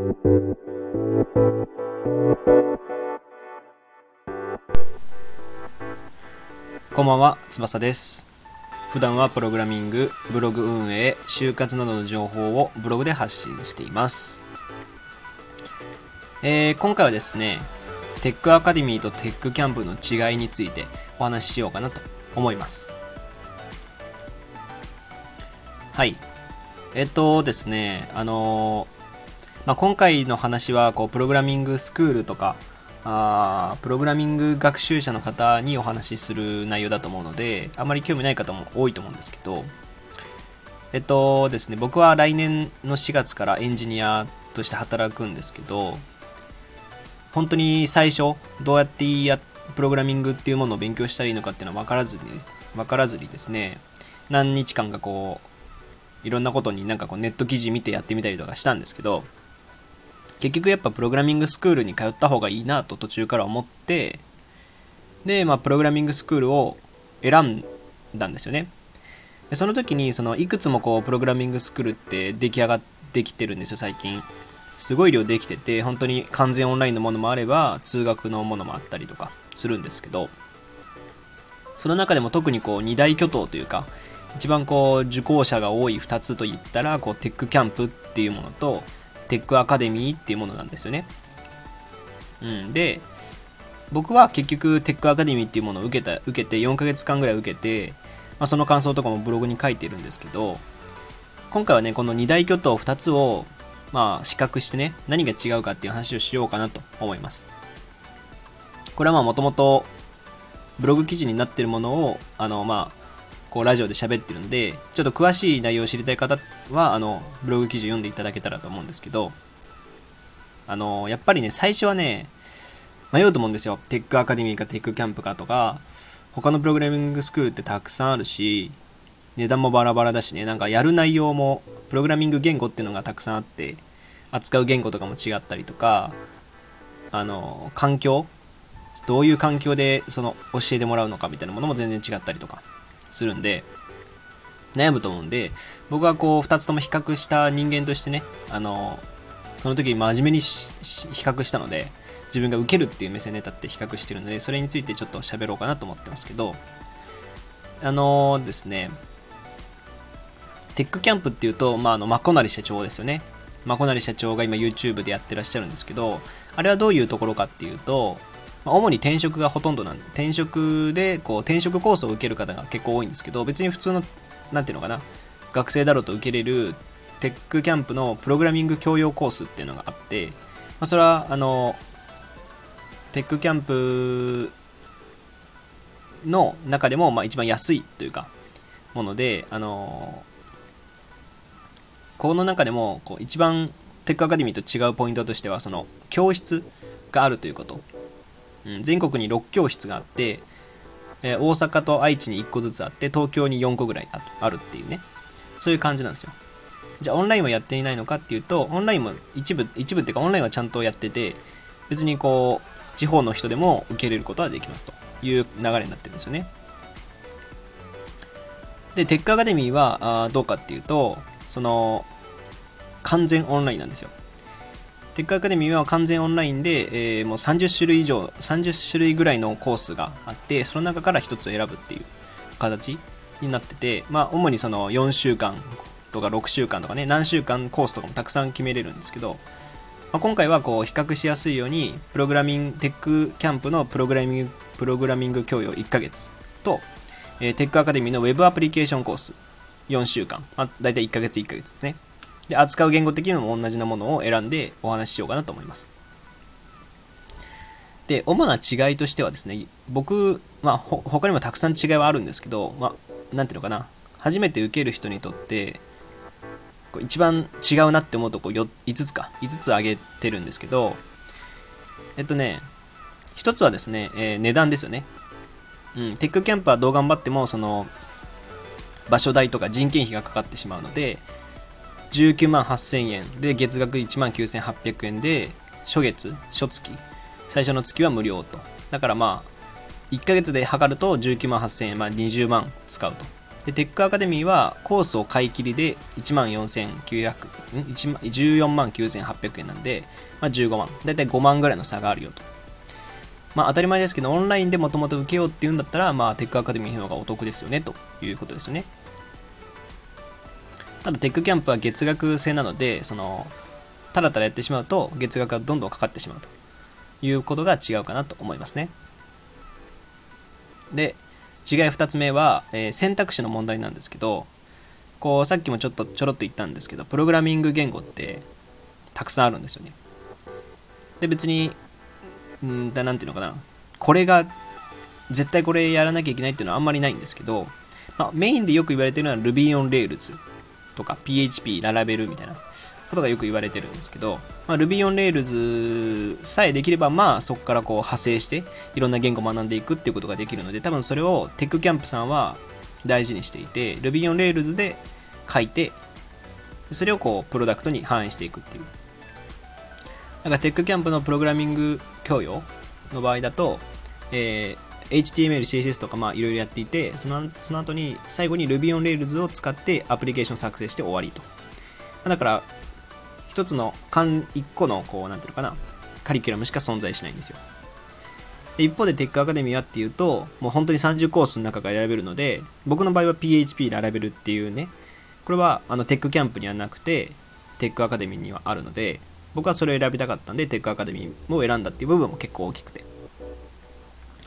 こんばんは、翼です。普段はプログラミング、ブログ運営、就活などの情報をブログで発信しています。えー今回はですね、テックアカデミーとテックキャンプの違いについてお話ししようかなと思います。はい。えっとですね、あのーまあ、今回の話はこうプログラミングスクールとかあプログラミング学習者の方にお話しする内容だと思うのであまり興味ない方も多いと思うんですけどえっとですね僕は来年の4月からエンジニアとして働くんですけど本当に最初どうやってやプログラミングっていうものを勉強したらいいのかっていうのは分からずに分からずにですね何日間かこういろんなことになんかこうネット記事見てやってみたりとかしたんですけど結局やっぱプログラミングスクールに通った方がいいなと途中から思ってでまあプログラミングスクールを選んだんですよね。でその時にそのいくつもこうプログラミングスクールって出来上がってきてるんですよ最近。すごい量できてて本当に完全オンラインのものもあれば通学のものもあったりとかするんですけど。その中でも特にこう二大巨頭というか一番こう受講者が多い2つといったらこうテックキャンプっていうものとテックアカデミーっていうものなんですよね。うん、で僕は結局テックアカデミーっていうものを受けた受けて4ヶ月間ぐらい受けて、まあ、その感想とかもブログに書いてるんですけど今回はねこの二大巨頭2つをまあ比較してね何が違うかっていう話をしようかなと思いますこれはまあもともとブログ記事になってるものをあのまあこうラジオで喋ってるんでちょっと詳しい内容を知りたい方はあのブログ記事を読んでいただけたらと思うんですけどあのやっぱりね最初はね迷うと思うんですよ。テックアカデミーかテックキャンプかとか他のプログラミングスクールってたくさんあるし値段もバラバラだしねなんかやる内容もプログラミング言語っていうのがたくさんあって扱う言語とかも違ったりとかあの環境どういう環境でその教えてもらうのかみたいなものも全然違ったりとか。するんで悩むと思うんで僕はこう2つとも比較した人間としてねあのその時真面目に比較したので自分が受けるっていう目線で立って比較してるのでそれについてちょっと喋ろうかなと思ってますけどあのですねテックキャンプっていうと、まあ、あのマコナリ社長ですよね。マコナリ社長が今 YouTube でやってらっしゃるんですけどあれはどういうところかっていうとまあ主に転職がほとんどなんで転職でこう転職コースを受ける方が結構多いんですけど別に普通のなんていうのかな学生だろうと受けれるテックキャンプのプログラミング教養コースっていうのがあって、まあ、それはあのテックキャンプの中でもまあ一番安いというかものであのこの中でもこう一番テックアカデミーと違うポイントとしてはその教室があるということ。うん全国に6教室があって、えー大阪と愛知に1個ずつあって東京に4個ぐらいあるっていうね。そういう感じなんですよ。じゃあオンラインはやっていないのかっていうとオンラインも一部一部っていうかオンラインはちゃんとやってて別にこう地方の人でも受け入れることはできますと。いう流れになってるんですよね。でテックアカデミーはあーどうかっていうとその完全オンラインなんですよ。テックアカデミーは完全オンラインで、えーもう30種類以上30種類ぐらいのコースがあってその中から1つ選ぶっていう形になっててまあ主にその4週間とか6週間とかね何週間コースとかもたくさん決めれるんですけど、まあ、今回はこう比較しやすいようにプログラミングテックキャンプのプログラミングプログラミング教養1ヶ月と、えーテックアカデミーのウェブアプリケーションコース4週間、まあ、大体1ヶ月1ヶ月ですね。で扱う言語的にも同じなものを選んでお話ししようかなと思います。で主な違いとしてはですね僕、まあ、他にもたくさん違いはあるんですけど、まあ、なんていうのかな。初めて受ける人にとって一番違うなって思うとこ5つか。5つ挙げてるんですけどえっとね1つはですね、えー値段ですよね、うん、テックキャンプはどう頑張ってもその場所代とか人件費がかかってしまうので19万8000円で月額1万9800円で初月初月最初の月は無料とだからまあ1ヶ月で測ると19万8000円、まあ、20万使うとで、テックアカデミーはコースを買い切りで1万4900、ん14万9800円なんで、まあ、15万。だいたい5万ぐらいの差があるよと。まあ当たり前ですけど、オンラインでもともと受けようっていうんだったら、まあテックアカデミーの方がお得ですよね、ということですよね。ただテックキャンプは月額制なので、その、ただただやってしまうと月額がどんどんかかってしまうということが違うかなと思いますね。で、違い2つ目は、えー、選択肢の問題なんですけど、こうさっきもちょっとちょろっと言ったんですけど、プログラミング言語ってたくさんあるんですよね。で、別に、んだ、なんていうのかな、これが、絶対これやらなきゃいけないっていうのはあんまりないんですけど、まあ、メインでよく言われてるのは Ruby on Rails とか PHP、ララベルみたいなことがよく言われてるんですけど、まあ、Ruby on Rails さえできれば、まあそこからこう派生していろんな言語を学んでいくっていうことができるので、多分それをテックキャンプさんは大事にしていて、Ruby on Rails で書いて、それをこうプロダクトに反映していくっていう。だかテックキャンプのプログラミング教養の場合だと、えー、HTML、CSS とかまあいろいろやっていて、そのその後に最後に Ruby on Rails を使ってアプリケーション作成して終わりと。だから一つの、一個の、こう、なんていうのかな、カリキュラムしか存在しないんですよ。で一方でテックアカデミーはっていうと、もう本当に30コースの中から選べるので、僕の場合は PHP ララベルっていうね、これはあのテックキャンプにはなくて、テックアカデミーにはあるので、僕はそれを選びたかったんで、テックアカデミーを選んだっていう部分も結構大きくて。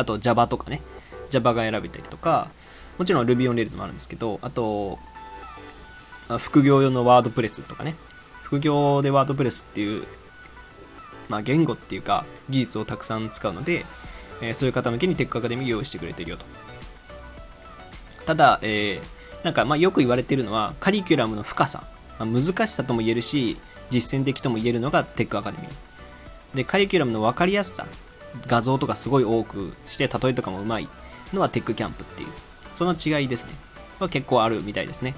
あと Java とかね、Java が選べたりとか、もちろん Ruby on Rails もあるんですけど、あと、副業用のワードプレスとかね、副業でワードプレスっていう、まあ、言語っていうか技術をたくさん使うので、えー、そういう方向けにテックアカデミー用意してくれてるよと。ただ、えー、なんかまあよく言われてるのはカリキュラムの深さ、まあ、難しさとも言えるし実践的とも言えるのがテックアカデミー。で、カリキュラムの分かりやすさ、画像とかすごい多くして、例えとかもうまいのはテックキャンプっていう、その違いですね。は結構あるみたいですね。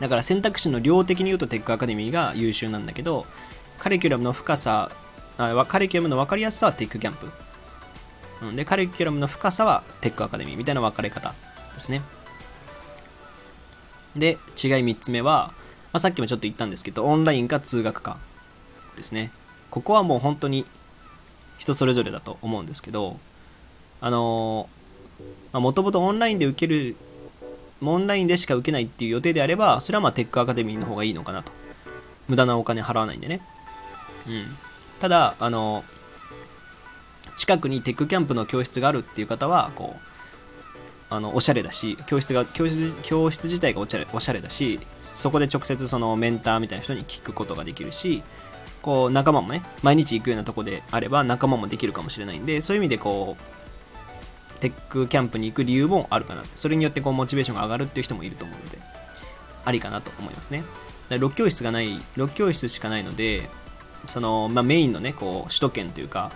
だから選択肢の量的に言うとテックアカデミーが優秀なんだけど、カリキュラムの深さ、あカリキュラムの分かりやすさはテックキャンプ。うん、で、カリキュラムの深さはテックアカデミーみたいな分かれ方ですね。で、違い3つ目は、まあ、さっきもちょっと言ったんですけど、オンラインか通学かですね。ここはもう本当に人それぞれだと思うんですけど、あのもともとオンラインで受けるオンラインでしか受けないっていう予定であれば、それはまあテックアカデミーの方がいいのかなと。無駄なお金払わないんでね。うん。ただ、あの、近くにテックキャンプの教室があるっていう方は、こう、あの、おしゃれだし、教室が、教室、教室自体がおしゃれ、おしゃれだし、そこで直接そのメンターみたいな人に聞くことができるし、こう、仲間もね、毎日行くようなとこであれば仲間もできるかもしれないんで、そういう意味でこう、テックキャンプに行く理由もあるかなそれによってこうモチベーションが上がるっていう人もいると思うのでありかなと思いますね。6教室がない6教室しかないのでその、まあ、メインのねこう首都圏というか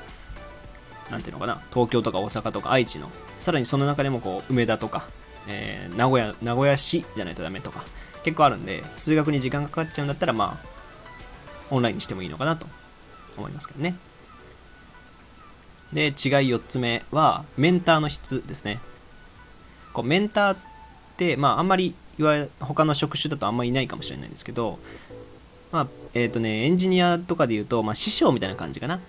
なんていうのかな東京とか大阪とか愛知のさらにその中でもこう梅田とか、えー、名古屋名古屋市じゃないとダメとか結構あるんで通学に時間かかっちゃうんだったらまあオンラインにしてもいいのかなと思いますけどねで、違い4つ目は、メンターの質ですね。こうメンターって、まあ、あんまりいわ他の職種だとあんまりいないかもしれないんですけど、まあ、えっ、ー、とね、エンジニアとかで言うと、まあ、師匠みたいな感じかな。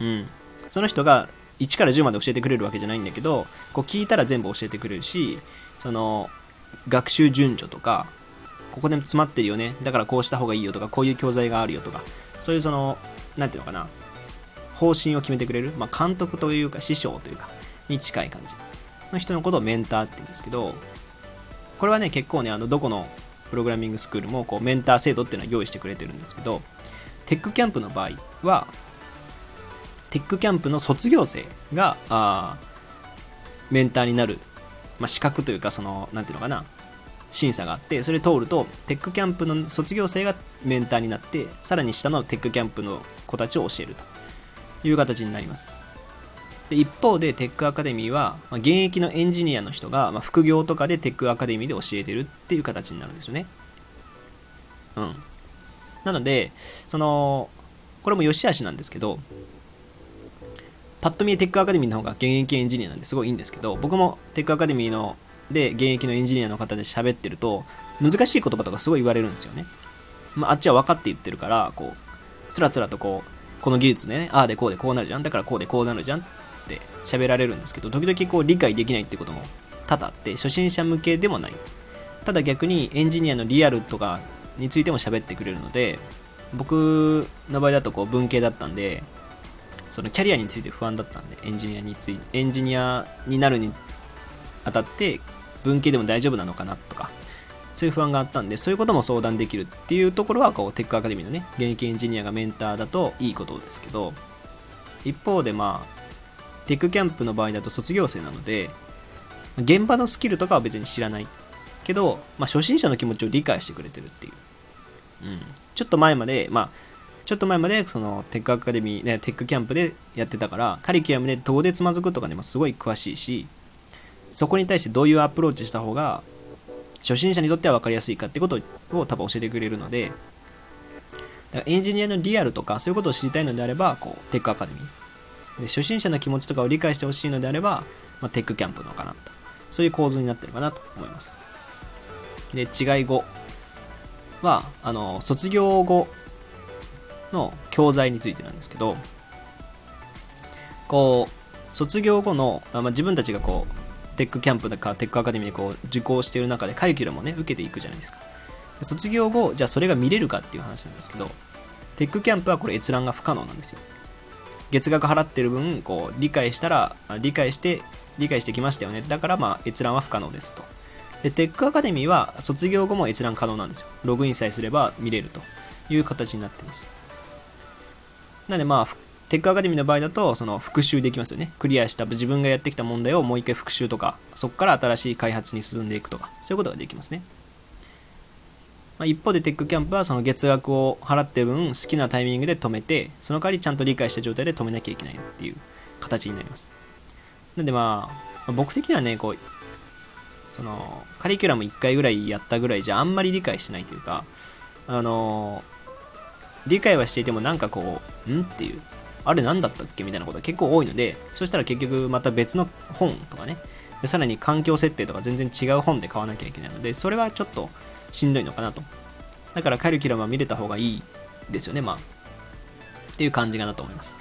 うん。その人が1から10まで教えてくれるわけじゃないんだけど、こう聞いたら全部教えてくれるし、その、学習順序とか、ここで詰まってるよね。だからこうした方がいいよとか、こういう教材があるよとか、そういうその、なんていうのかな、方針を決めてくれる、まあ、監督というか師匠というかに近い感じの人のことをメンターって言うんですけどこれはね結構ねあのどこのプログラミングスクールもこうメンター制度っていうのは用意してくれてるんですけどテックキャンプの場合はテックキャンプの卒業生があメンターになる、まあ、資格というかその何ていうのかな。審査があってそれ通るとテックキャンプの卒業生がメンターになってさらに下のテックキャンプの子たちを教えるという形になります。で一方でテックアカデミーは、ま、現役のエンジニアの人が、ま、副業とかでテックアカデミーで教えてるっていう形になるんですよね。うん。なので、その、これも良し悪しなんですけど、パッと見テックアカデミーの方が現役エンジニアなんですごいいいんですけど、僕もテックアカデミーので現役のエンジニアの方で喋ってると難しい言葉とかすごい言われるんですよね、まあ、あっちは分かって言ってるからこうつらつらとこうこの技術ねああでこうでこうなるじゃん。だからこうでこうなるじゃんって喋られるんですけど時々こう理解できないってことも多々あって初心者向けでもない。ただ逆にエンジニアのリアルとかについても喋ってくれるので僕の場合だとこう文系だったんでそのキャリアについて不安だったんでエンジニアについエンジニアになるにあたって文系でも大丈夫なのかなとかそういう不安があったんでそういうことも相談できるっていうところはこうテックアカデミーのね現役エンジニアがメンターだといいことですけど一方でまあテックキャンプの場合だと卒業生なので現場のスキルとかは別に知らない。けど、まあ、初心者の気持ちを理解してくれてるっていう、うん、ちょっと前までまあちょっと前までそのテックアカデミー、ね、テックキャンプでやってたからカリキュラムでどうでつまずくとかでもすごい詳しいしそこに対してどういうアプローチした方が初心者にとっては分かりやすいかってことを多分教えてくれるのでだからエンジニアのリアルとかそういうことを知りたいのであればこうテックアカデミー。で初心者の気持ちとかを理解してほしいのであれば、まあ、テックキャンプのかなと。そういう構図になってるかなと思います。で違い語はあの卒業後の教材についてなんですけどこう卒業後の、まあ、自分たちがこうテックキャンプとかテックアカデミーでこう受講している中でカリキュラムをね受けていくじゃないですか。卒業後じゃあそれが見れるかっていう話なんですけどテックキャンプはこれ閲覧が不可能なんですよ。月額払ってる分こう理解したら理解して理解してきましたよね。だからまあ閲覧は不可能ですと。でテックアカデミーは卒業後も閲覧可能なんですよ。ログインさえすれば見れるという形になってます。なのでまあ、テックアカデミーの場合だと、その復習できますよね。クリアした自分がやってきた問題をもう一回復習とか、そこから新しい開発に進んでいくとか、そういうことができますね。まあ、一方でテックキャンプはその月額を払ってる分好きなタイミングで止めて、その代わりちゃんと理解した状態で止めなきゃいけないっていう形になります。なんでまあ、僕的にはね、こう、そのカリキュラム1回ぐらいやったぐらいじゃあんまり理解しないというか、あの理解はしていてもなんかこうんっていう、あれ何だったっけみたいなことが結構多いので、そしたら結局また別の本とかね、でさらに環境設定とか全然違う本で買わなきゃいけないので、それはちょっとしんどいのかなと。だからカリキュラムは見れた方がいいですよね、まあ。っていう感じかなと思います。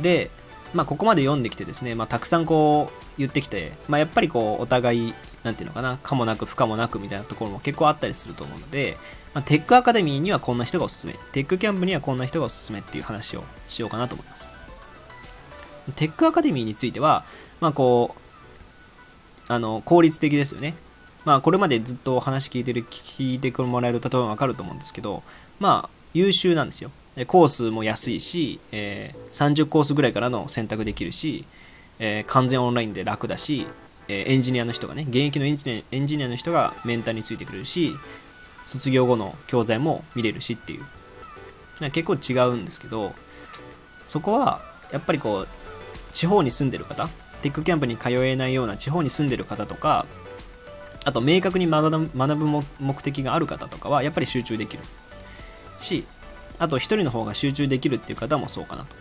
で、まあ、ここまで読んできてですね、まあ、たくさんこう言ってきて、まあ、やっぱりこうお互いなんていうのかな、かもなく不可もなくみたいなところも結構あったりすると思うので、まあ、テックアカデミーにはこんな人がおすすめ、テックキャンプにはこんな人がおすすめっていう話をしようかなと思います。テックアカデミーについては、まあこう、あの、効率的ですよね。まあこれまでずっと話聞いてる、聞いてもらえる例えばわかると思うんですけど、まあ優秀なんですよ。コースも安いし、えー、30コースぐらいからの選択できるし、えー、完全オンラインで楽だし、えエンジニアの人がね、現役のエンジニアエンジニアの人がメンターについてくれるし、卒業後の教材も見れるしっていう。結構違うんですけど、そこは、やっぱりこう、地方に住んでる方、テックキャンプに通えないような地方に住んでる方とか、あと明確に学ぶ目的がある方とかは、やっぱり集中できる。し、あと一人の方が集中できるっていう方もそうかなと。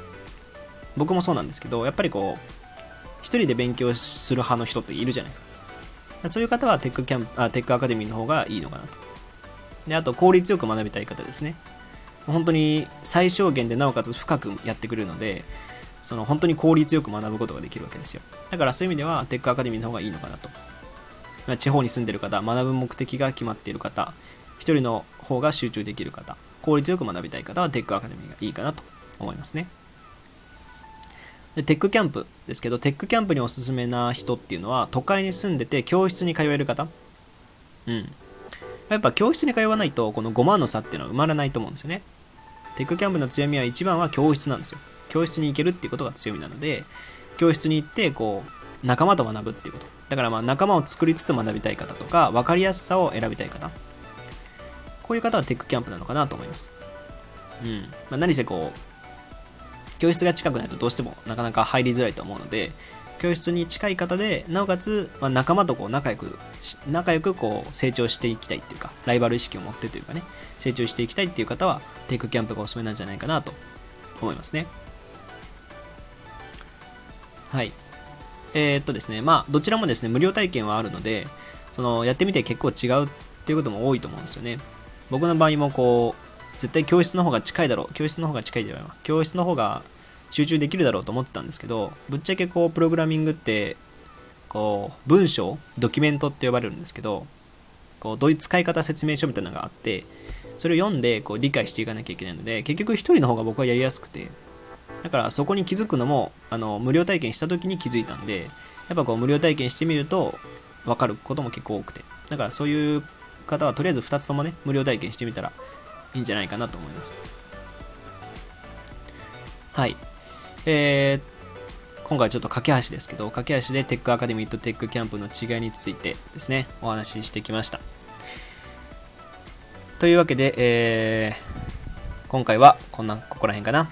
僕もそうなんですけど、やっぱりこう、一人で勉強する派の人っているじゃないですか。そういう方はテックキャンプあテックアカデミーの方がいいのかなと。で、あと効率よく学びたい方ですね。本当に最小限でなおかつ深くやってくるので、その本当に効率よく学ぶことができるわけですよ。だからそういう意味ではテックアカデミーの方がいいのかなと。地方に住んでる方、学ぶ目的が決まっている方、一人の方が集中できる方、効率よく学びたい方はテックアカデミーがいいかなと思いますね。でテックキャンプですけど、テックキャンプにおすすめな人っていうのは、都会に住んでて教室に通える方。うん。やっぱ教室に通わないと、この5万の差っていうのは生まれないと思うんですよね。テックキャンプの強みは一番は教室なんですよ。教室に行けるっていうことが強みなので、教室に行って、こう、仲間と学ぶっていうこと。だからまあ仲間を作りつつ学びたい方とか、分かりやすさを選びたい方。こういう方はテックキャンプなのかなと思います。うん。まあ、何せこう、教室が近くないとどうしてもなかなか入りづらいと思うので、教室に近い方で、なおかつ、まあ、仲間とこう仲良く、仲良くこう成長していきたいっていうか、ライバル意識を持ってというかね、成長していきたいっていう方は、テックキャンプがおすすめなんじゃないかなと思いますね。はい。えー、っとですね、まあ、どちらもですね、無料体験はあるので、その、やってみて結構違うっていうことも多いと思うんですよね。僕の場合もこう、絶対教室の方が近いだろう、教室の方が近いだろう、教室の方が集中できるだろうと思ってたんですけど、ぶっちゃけこう、プログラミングって、こう、文章、ドキュメントって呼ばれるんですけど、こう、どういう使い方説明書みたいなのがあって、それを読んでこう理解していかなきゃいけないので、結局一人の方が僕はやりやすくて、だからそこに気づくのも、あの、無料体験した時に気づいたんで、やっぱこう無料体験してみると分かることも結構多くて。だからそういう方はとりあえず2つともね、無料体験してみたらいいんじゃないかなと思います。はい。えー、今回ちょっと架け橋ですけど、架け橋でテックアカデミーとテックキャンプの違いについてですね、お話ししてきました。というわけで、えー、今回はこんな、ここら辺かな。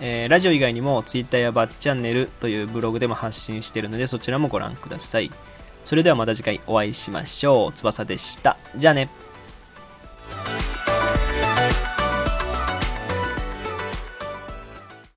えー、ラジオ以外にも Twitter やバッチャンネルというブログでも発信しているのでそちらもご覧ください。それではまた次回お会いしましょう。翼でした。じゃあね。